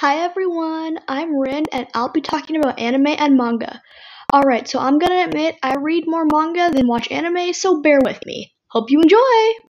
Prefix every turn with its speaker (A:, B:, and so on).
A: Hi everyone, I'm Rin and I'll be talking about anime and manga. Alright, so I'm gonna admit I read more manga than watch anime, so bear with me. Hope you enjoy!